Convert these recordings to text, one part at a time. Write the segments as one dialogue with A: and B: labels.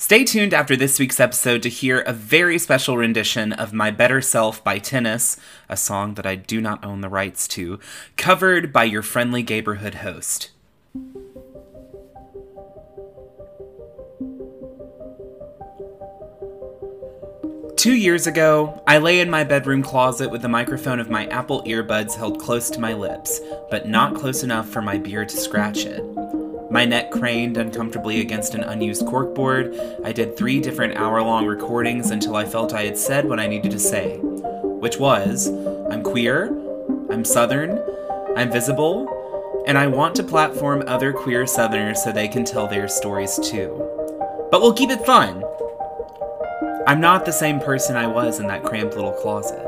A: Stay tuned after this week's episode to hear a very special rendition of My Better Self by Tennis, a song that I do not own the rights to, covered by your friendly neighborhood host. Two years ago, I lay in my bedroom closet with the microphone of my Apple earbuds held close to my lips, but not close enough for my beard to scratch it. My neck craned uncomfortably against an unused corkboard. I did three different hour long recordings until I felt I had said what I needed to say, which was I'm queer, I'm Southern, I'm visible, and I want to platform other queer Southerners so they can tell their stories too. But we'll keep it fun. I'm not the same person I was in that cramped little closet.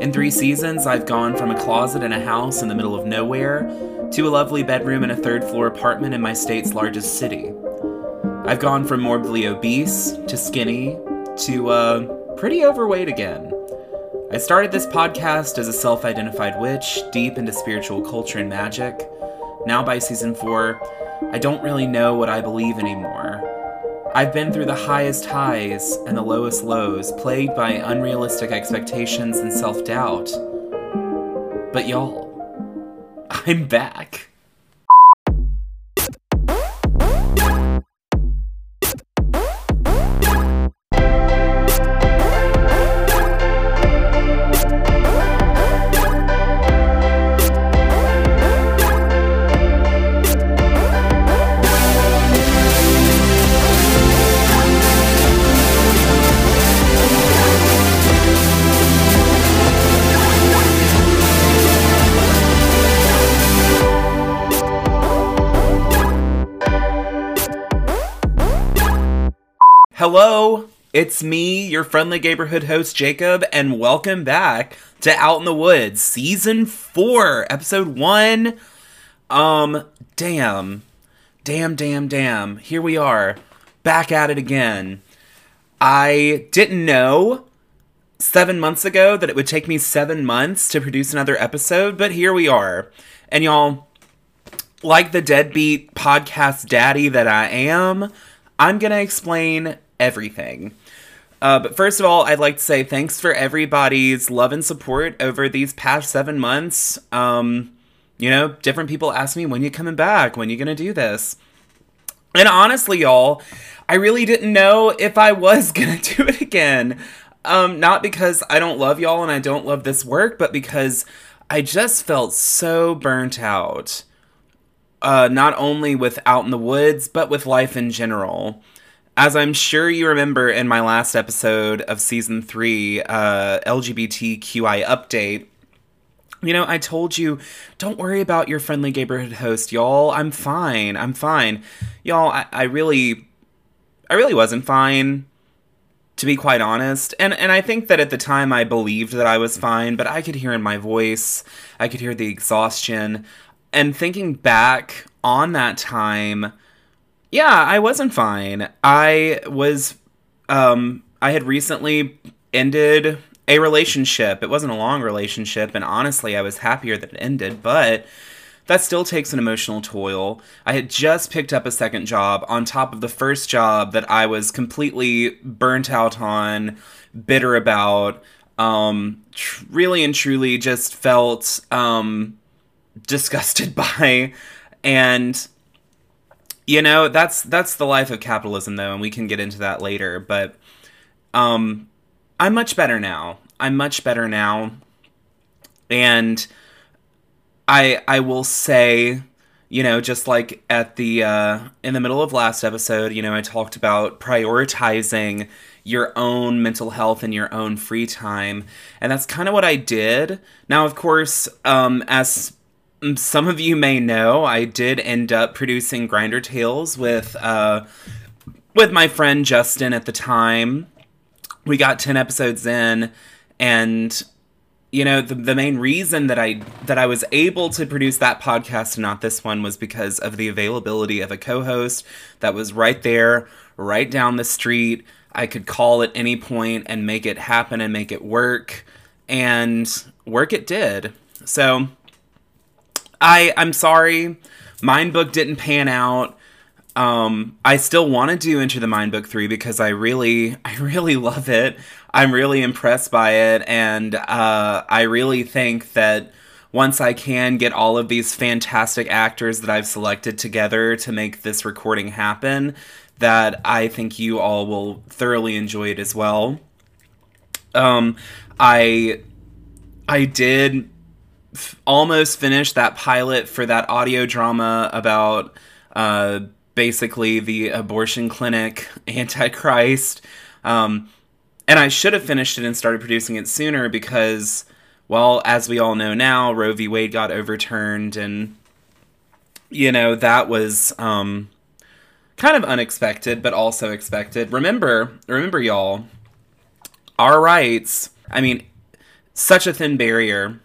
A: In three seasons, I've gone from a closet in a house in the middle of nowhere to a lovely bedroom in a third floor apartment in my state's largest city. I've gone from morbidly obese to skinny to uh, pretty overweight again. I started this podcast as a self identified witch, deep into spiritual culture and magic. Now, by season four, I don't really know what I believe anymore. I've been through the highest highs and the lowest lows, plagued by unrealistic expectations and self doubt. But y'all, I'm back. Hello, it's me, your friendly neighborhood host Jacob, and welcome back to Out in the Woods, season four, episode one. Um, damn, damn, damn, damn. Here we are, back at it again. I didn't know seven months ago that it would take me seven months to produce another episode, but here we are. And y'all, like the deadbeat podcast daddy that I am, I'm gonna explain everything. Uh, but first of all, I'd like to say thanks for everybody's love and support over these past seven months. Um, you know, different people ask me, when you coming back? When you gonna do this? And honestly, y'all, I really didn't know if I was gonna do it again. Um, not because I don't love y'all and I don't love this work, but because I just felt so burnt out. Uh, not only with Out in the Woods, but with life in general. As I'm sure you remember in my last episode of season three, uh, LGBTQI update, you know, I told you, don't worry about your friendly neighborhood host, y'all. I'm fine. I'm fine. Y'all, I, I really, I really wasn't fine, to be quite honest. And, and I think that at the time I believed that I was fine, but I could hear in my voice, I could hear the exhaustion. And thinking back on that time, yeah, I wasn't fine. I was um I had recently ended a relationship. It wasn't a long relationship and honestly I was happier that it ended, but that still takes an emotional toll. I had just picked up a second job on top of the first job that I was completely burnt out on, bitter about, um, tr- really and truly just felt um, disgusted by. And you know that's that's the life of capitalism though and we can get into that later but um i'm much better now. I'm much better now. And i i will say you know just like at the uh in the middle of last episode you know i talked about prioritizing your own mental health and your own free time and that's kind of what i did. Now of course um as some of you may know, I did end up producing Grindr Tales with uh, with my friend Justin at the time. We got ten episodes in, and you know the, the main reason that I that I was able to produce that podcast and not this one was because of the availability of a co-host that was right there, right down the street. I could call at any point and make it happen and make it work, and work it did. So I I'm sorry, Mindbook didn't pan out. Um, I still want to do Enter the Mind Book 3 because I really, I really love it. I'm really impressed by it. And uh, I really think that once I can get all of these fantastic actors that I've selected together to make this recording happen, that I think you all will thoroughly enjoy it as well. Um, I I did f- almost finished that pilot for that audio drama about uh, basically the abortion clinic antichrist. Um, and I should have finished it and started producing it sooner because, well, as we all know now, Roe v. Wade got overturned, and you know that was um, kind of unexpected, but also expected. Remember, remember, y'all, our rights. I mean, such a thin barrier,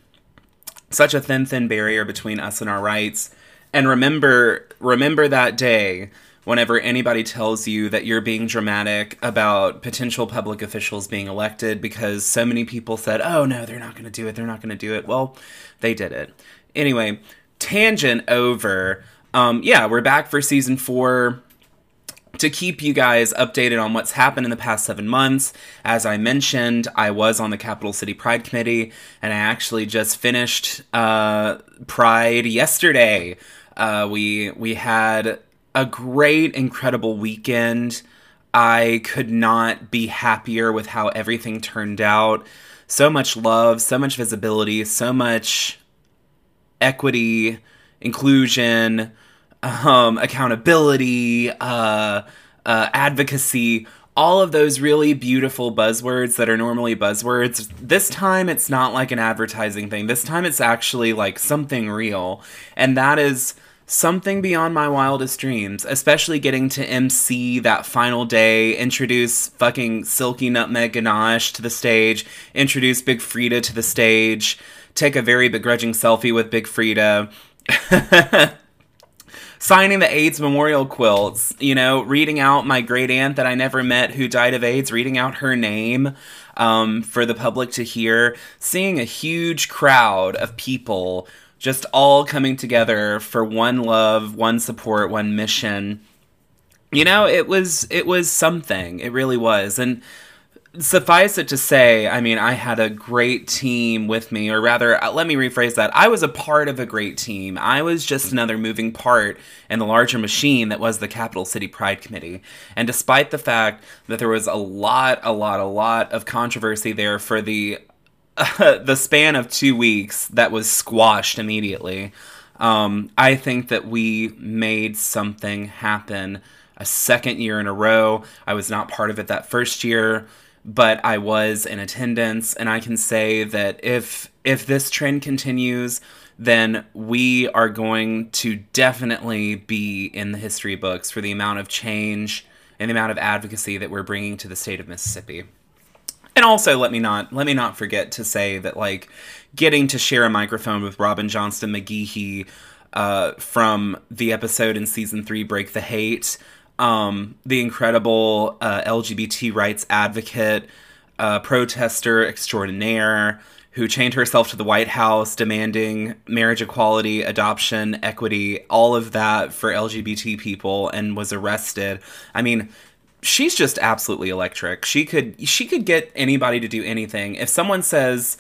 A: such a thin, thin barrier between us and our rights. And remember, remember that day whenever anybody tells you that you're being dramatic about potential public officials being elected because so many people said, oh no, they're not going to do it, they're not going to do it. Well, they did it. Anyway, tangent over. Um, yeah, we're back for season four to keep you guys updated on what's happened in the past seven months. As I mentioned, I was on the Capital City Pride Committee, and I actually just finished uh, Pride yesterday. Uh, we we had a great, incredible weekend. I could not be happier with how everything turned out. So much love, so much visibility, so much equity, inclusion um, accountability, uh, uh, advocacy, all of those really beautiful buzzwords that are normally buzzwords. This time it's not like an advertising thing. This time it's actually like something real. And that is something beyond my wildest dreams, especially getting to MC that final day, introduce fucking Silky Nutmeg Ganache to the stage, introduce Big Freedia to the stage, take a very begrudging selfie with Big Freedia. signing the AIDS memorial quilts, you know, reading out my great aunt that I never met who died of AIDS, reading out her name um, for the public to hear, seeing a huge crowd of people just all coming together for one love, one support, one mission. You know, it was it was something. It really was. And suffice it to say, I mean, I had a great team with me, or rather, uh, let me rephrase that. I was a part of a great team. I was just another moving part in the larger machine that was the Capital City Pride Committee. And despite the fact that there was a lot, a lot, a lot of controversy there for the uh, the span of two weeks, that was squashed immediately. Um, I think that we made something happen a second year in a row. I was not part of it that first year but I was in attendance, and I can say that if if this trend continues, then we are going to definitely be in the history books for the amount of change and the amount of advocacy that we're bringing to the state of Mississippi. And also, let me not let me not forget to say that like getting to share a microphone with Robin Johnston McGehee uh, from the episode in season three, "Break the Hate." Um, the incredible uh, LGBT rights advocate, uh, protester extraordinaire, who chained herself to the White House demanding marriage equality, adoption, equity, all of that for LGBT people and was arrested. I mean, she's just absolutely electric. She could she could get anybody to do anything. If someone says,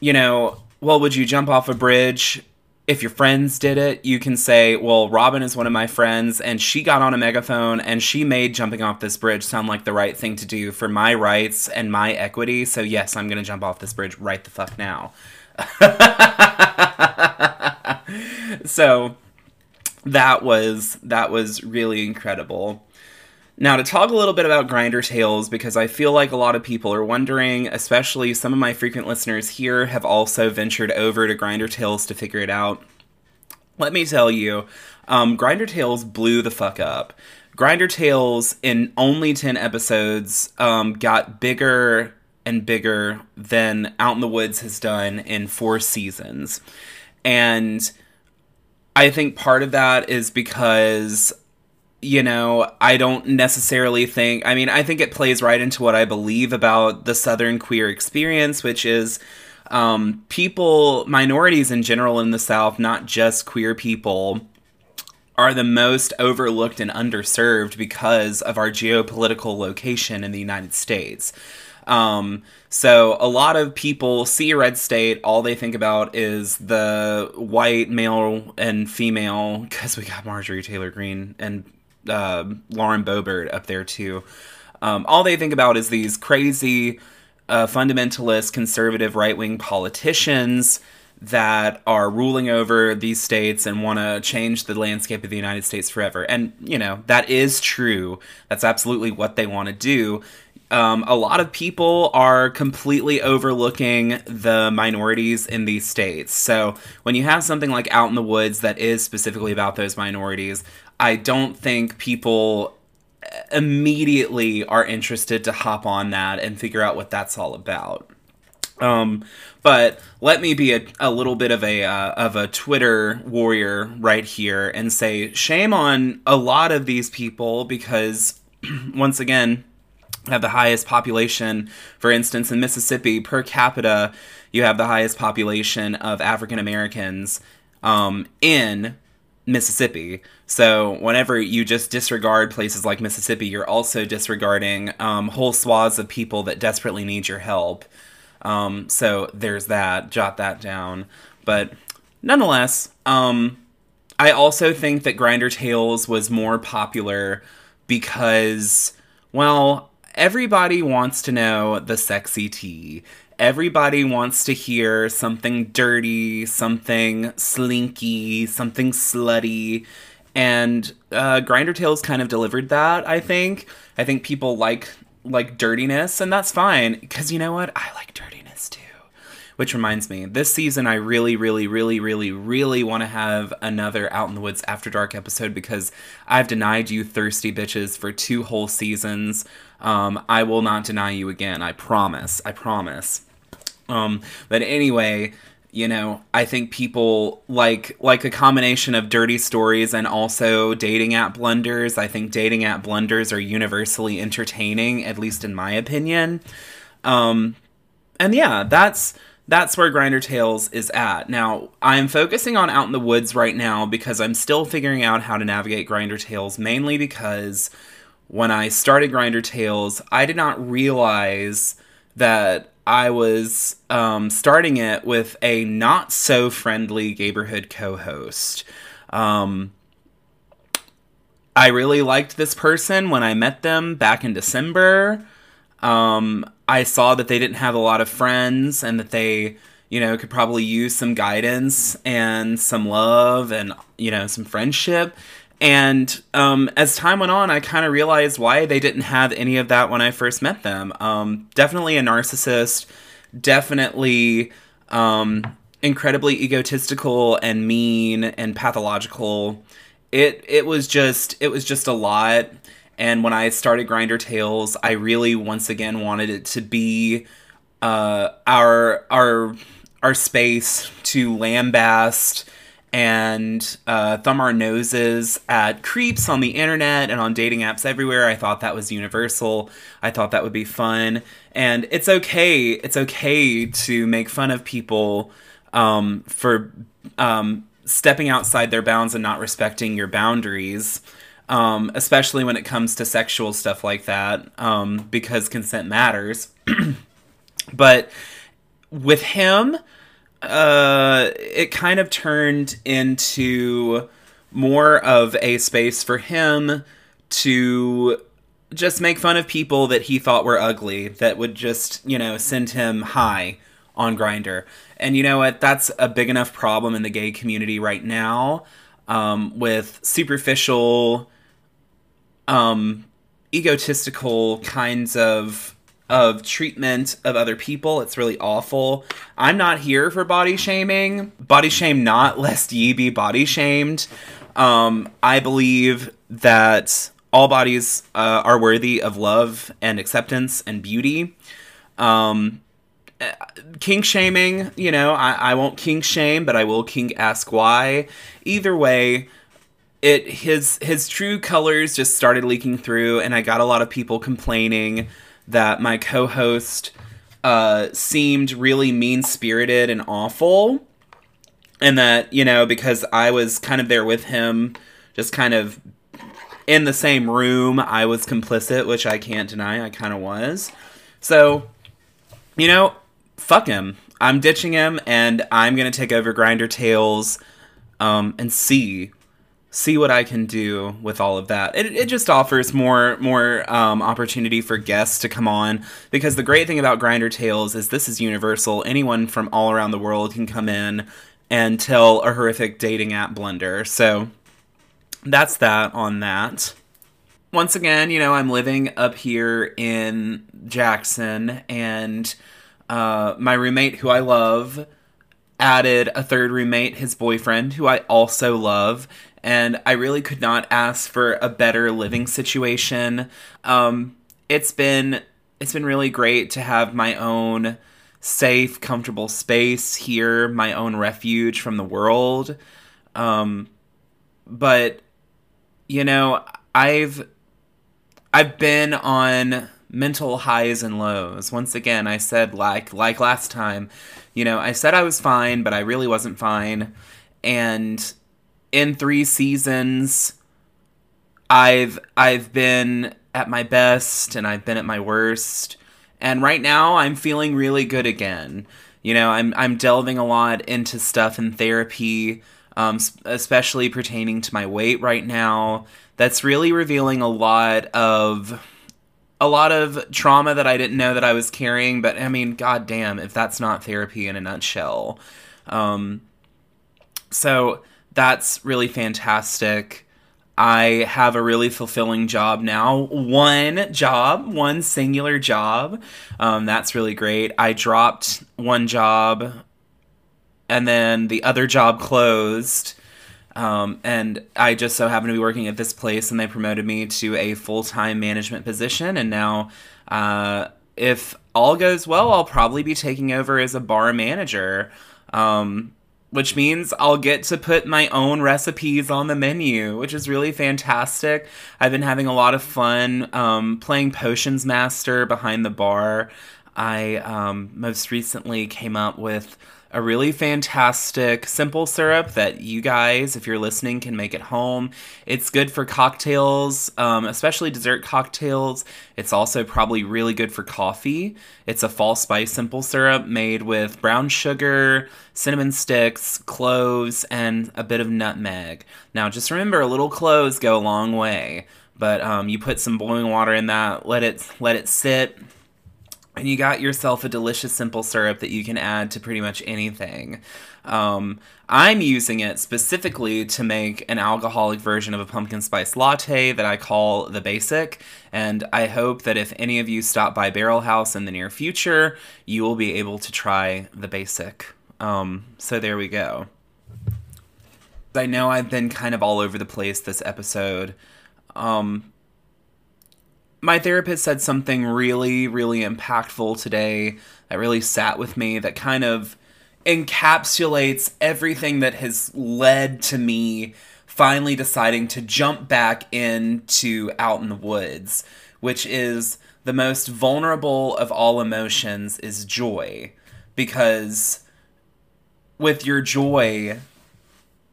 A: you know, well, would you jump off a bridge? If your friends did it, you can say, well, Robin is one of my friends and she got on a megaphone and she made jumping off this bridge sound like the right thing to do for my rights and my equity. So, yes, I'm going to jump off this bridge right the fuck now. so, that was that was really incredible. Now, to talk a little bit about Grindr Tales, because I feel like a lot of people are wondering, especially some of my frequent listeners here have also ventured over to Grindr Tales to figure it out. Let me tell you, um, Grindr Tales blew the fuck up. Grinder Tales, in only 10 episodes, um, got bigger and bigger than Out in the Woods has done in four seasons. And I think part of that is because you know, I don't necessarily think, I mean, I think it plays right into what I believe about the Southern queer experience, which is um, people, minorities in general in the South, not just queer people, are the most overlooked and underserved because of our geopolitical location in the United States. Um, so a lot of people see a red state, all they think about is the white male and female, because we got Marjorie Taylor Greene and uh, Lauren Boebert up there too. Um, all they think about is these crazy uh, fundamentalist, conservative, right wing politicians that are ruling over these states and want to change the landscape of the United States forever. And, you know, that is true. That's absolutely what they want to do. Um, a lot of people are completely overlooking the minorities in these states. So when you have something like Out in the Woods that is specifically about those minorities, I don't think people immediately are interested to hop on that and figure out what that's all about. Um, but let me be a, a little bit of a uh, of a Twitter warrior right here and say shame on a lot of these people because once again have the highest population for instance in Mississippi per capita you have the highest population of African Americans um, in Mississippi. So whenever you just disregard places like Mississippi, you're also disregarding um, whole swaths of people that desperately need your help. Um, so there's that. Jot that down. But nonetheless, um, I also think that Grindr Tales was more popular because, well, everybody wants to know the sexy tea. Everybody wants to hear something dirty, something slinky, something slutty. And uh, Grindr Tales kind of delivered that, I think. I think people like like dirtiness, and that's fine. Because you know what? I like dirtiness too. Which reminds me, this season I really, really, really, really, really want to have another Out in the Woods After Dark episode because I've denied you thirsty bitches for two whole seasons. Um, I will not deny you again. I promise. I promise. Um, but anyway, you know, I think people like like a combination of dirty stories and also dating app blunders. I think dating app blunders are universally entertaining, at least in my opinion. Um, and yeah, that's that's where Grindr Tales is at. Now, I'm focusing on Out in the Woods right now because I'm still figuring out how to navigate Grindr Tales, mainly because when I started Grindr Tales, I did not realize that I was um, starting it with a not so friendly neighborhood co host. Um, I really liked this person when I met them back in December. Um, I saw that they didn't have a lot of friends and that they, you know, could probably use some guidance and some love and, you know, some friendship. And um, as time went on, I kind of realized why they didn't have any of that when I first met them. Um, definitely a narcissist, definitely um, incredibly egotistical and mean and pathological. It it was just it was just a lot. And when I started Grindr Tales, I really once again wanted it to be uh, our our our space to lambast and uh, thumb our noses at creeps on the internet and on dating apps everywhere. I thought that was universal. I thought that would be fun. And it's okay. It's okay to make fun of people um, for um, stepping outside their bounds and not respecting your boundaries. Um, especially when it comes to sexual stuff like that, um, because consent matters. but with him, uh, it kind of turned into more of a space for him to just make fun of people that he thought were ugly that would just, you know, send him high on Grindr. And you know what? That's a big enough problem in the gay community right now um, with superficial, um, egotistical kinds of of treatment of other people. It's really awful. I'm not here for body shaming. Body shame not, lest ye be body shamed. Um, I believe that all bodies uh, are worthy of love and acceptance and beauty. Um, kink shaming, you know, I, I won't kink shame, but I will kink ask why. Either way, it his his true colors just started leaking through, and I got a lot of people complaining that my co-host uh, seemed really mean-spirited and awful and that you know because i was kind of there with him just kind of in the same room. I was complicit, which I can't deny. I kind of was. So, you know, fuck him. I'm ditching him, and I'm gonna take over Grindr Tales, um, and see see what I can do with all of that. It, it just offers more more um, opportunity for guests to come on because the great thing about Grindr Tales is this is universal. Anyone from all around the world can come in and tell a horrific dating app blunder. So that's that on that. Once again, you know, I'm living up here in Jackson and uh, my roommate who I love added a third roommate, his boyfriend, who I also love, and I really could not ask for a better living situation. Um, it's been it's been really great to have my own safe, comfortable space here, my own refuge from the world. Um, but you know, I've I've been on mental highs and lows. Once again, I said like like last time, you know, I said I was fine, but I really wasn't fine. And in three seasons I've I've been at my best and I've been at my worst. And right now I'm feeling really good again. You know, I'm I'm delving a lot into stuff in therapy, um, especially pertaining to my weight right now. That's really revealing a lot of a lot of trauma that I didn't know that I was carrying. But I mean, goddamn, if that's not therapy in a nutshell. Um, so that's really fantastic. I have a really fulfilling job now. One job, one singular job. Um, that's really great. I dropped one job and then the other job closed. Um, and I just so happened to be working at this place, and they promoted me to a full time management position. And now, uh, if all goes well, I'll probably be taking over as a bar manager. Um, which means I'll get to put my own recipes on the menu, which is really fantastic. I've been having a lot of fun um, playing Potions Master behind the bar. I um, most recently came up with a really fantastic simple syrup that you guys, if you're listening, can make at home. It's good for cocktails, um, especially dessert cocktails. It's also probably really good for coffee. It's a fall spice simple syrup made with brown sugar, cinnamon sticks, cloves, and a bit of nutmeg. Now, just remember, a little cloves go a long way. But um, you put some boiling water in that, let it let it sit and you got yourself a delicious simple syrup that you can add to pretty much anything. Um, I'm using it specifically to make an alcoholic version of a pumpkin spice latte that I call the basic. And I hope that if any of you stop by Barrel House in the near future, you will be able to try the basic. Um, so there we go. I know I've been kind of all over the place this episode. Um, my therapist said something really, really impactful today that really sat with me that kind of encapsulates everything that has led to me finally deciding to jump back into Out in the Woods, which is the most vulnerable of all emotions is joy. Because with your joy,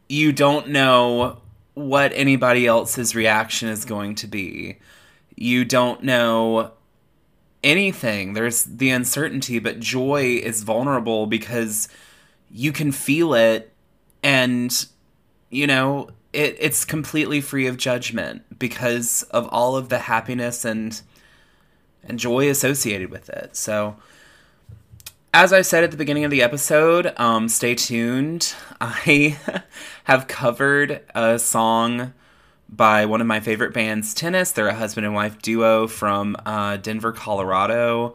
A: you don't know what anybody else's reaction is going to be you don't know anything. There's the uncertainty, but joy is vulnerable because you can feel it and you know, it, it's completely free of judgment because of all of the happiness and and joy associated with it. So as I said at the beginning of the episode, um, stay tuned. I have covered a song by one of my favorite bands, Tennis. They're a husband and wife duo from uh, Denver, Colorado.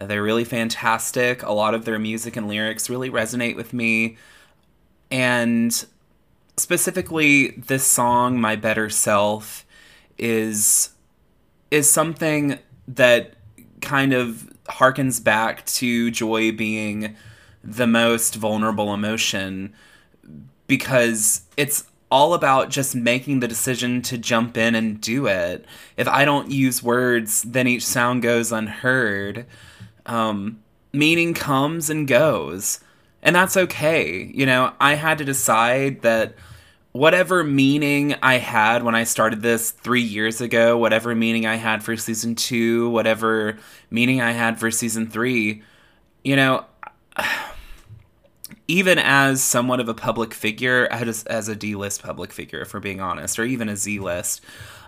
A: They're really fantastic. A lot of their music and lyrics really resonate with me. And specifically, this song, My Better Self, is is something that kind of harkens back to joy being the most vulnerable emotion because it's all about just making the decision to jump in and do it. If I don't use words, then each sound goes unheard. Um, meaning comes and goes. And that's okay. You know, I had to decide that whatever meaning I had when I started this three years ago, whatever meaning I had for season two, whatever meaning I had for season three, you know, even as somewhat of a public figure, as, as a D list public figure, if we're being honest, or even a Z list,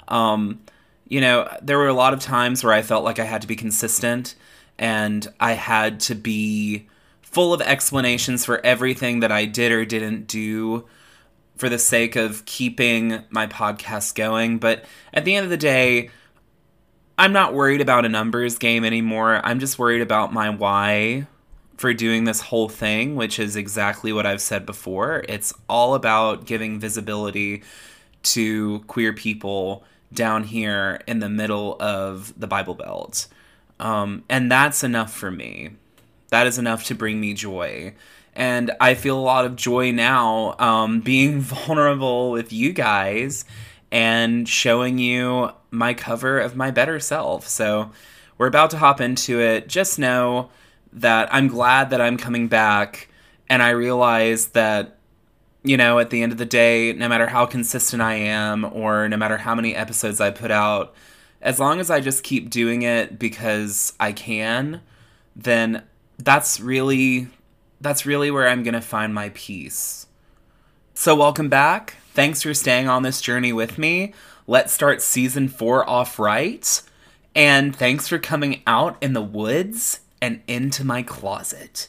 A: um, you know, there were a lot of times where I felt like I had to be consistent and I had to be full of explanations for everything that I did or didn't do for the sake of keeping my podcast going. But at the end of the day, I'm not worried about a numbers game anymore. I'm just worried about my why for doing this whole thing, which is exactly what I've said before. It's all about giving visibility to queer people down here in the middle of the Bible Belt. Um, and that's enough for me. That is enough to bring me joy. And I feel a lot of joy now um, being vulnerable with you guys and showing you my cover of my better self. So we're about to hop into it. Just know that I'm glad that I'm coming back and I realize that you know, at the end of the day, no matter how consistent I am or no matter how many episodes I put out, as long as I just keep doing it because I can, then that's really that's really where I'm going to find my peace. So welcome back. Thanks for staying on this journey with me. Let's start season 4 off right. And thanks for coming out in the woods and into my closet.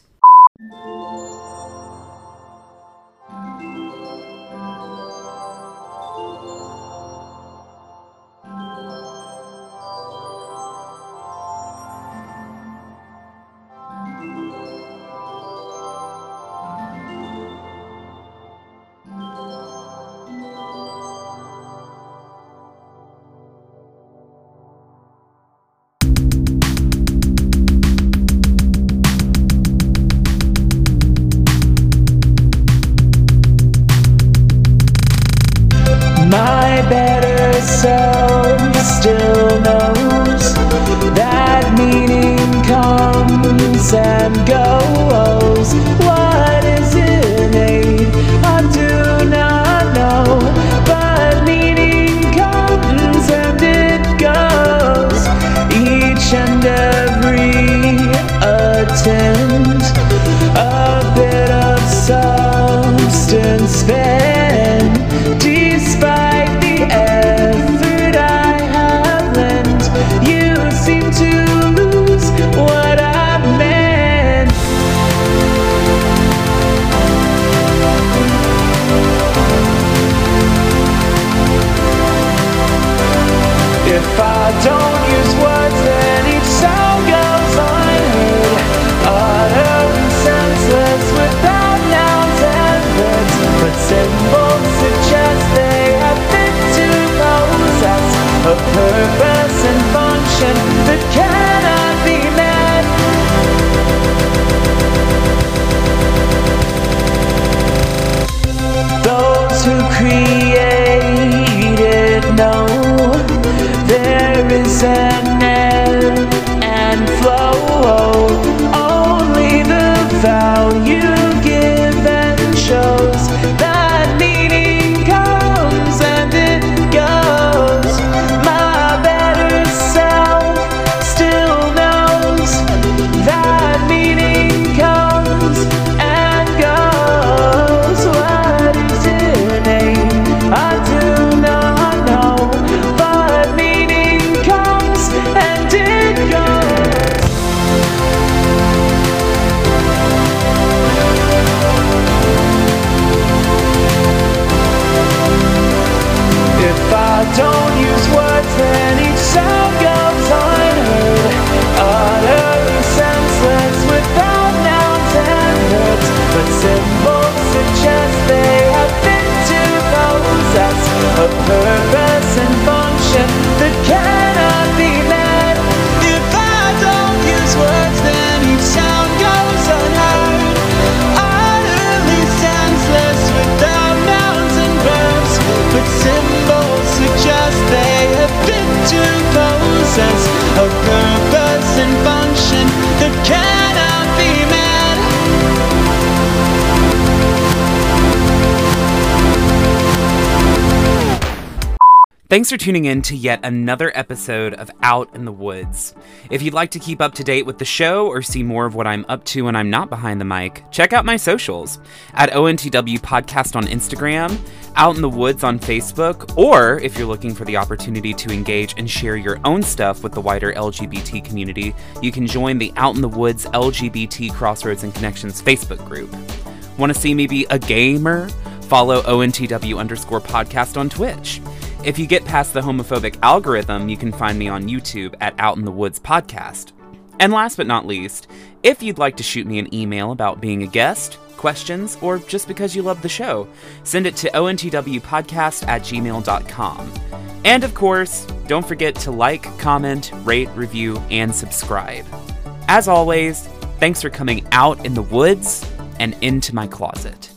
A: Thanks for tuning in to yet another episode of Out in the Woods. If you'd like to keep up to date with the show or see more of what I'm up to when I'm not behind the mic, check out my socials at ONTW Podcast on Instagram, Out in the Woods on Facebook, or if you're looking for the opportunity to engage and share your own stuff with the wider LGBT community, you can join the Out in the Woods LGBT Crossroads and Connections Facebook group. Want to see me be a gamer? Follow ONTW underscore podcast on Twitch. If you get past the homophobic algorithm, you can find me on YouTube at Out in the Woods Podcast. And last but not least, if you'd like to shoot me an email about being a guest, questions, or just because you love the show, send it to ontwpodcast at gmail.com. And of course, don't forget to like, comment, rate, review, and subscribe. As always, thanks for coming out in the woods and into my closet.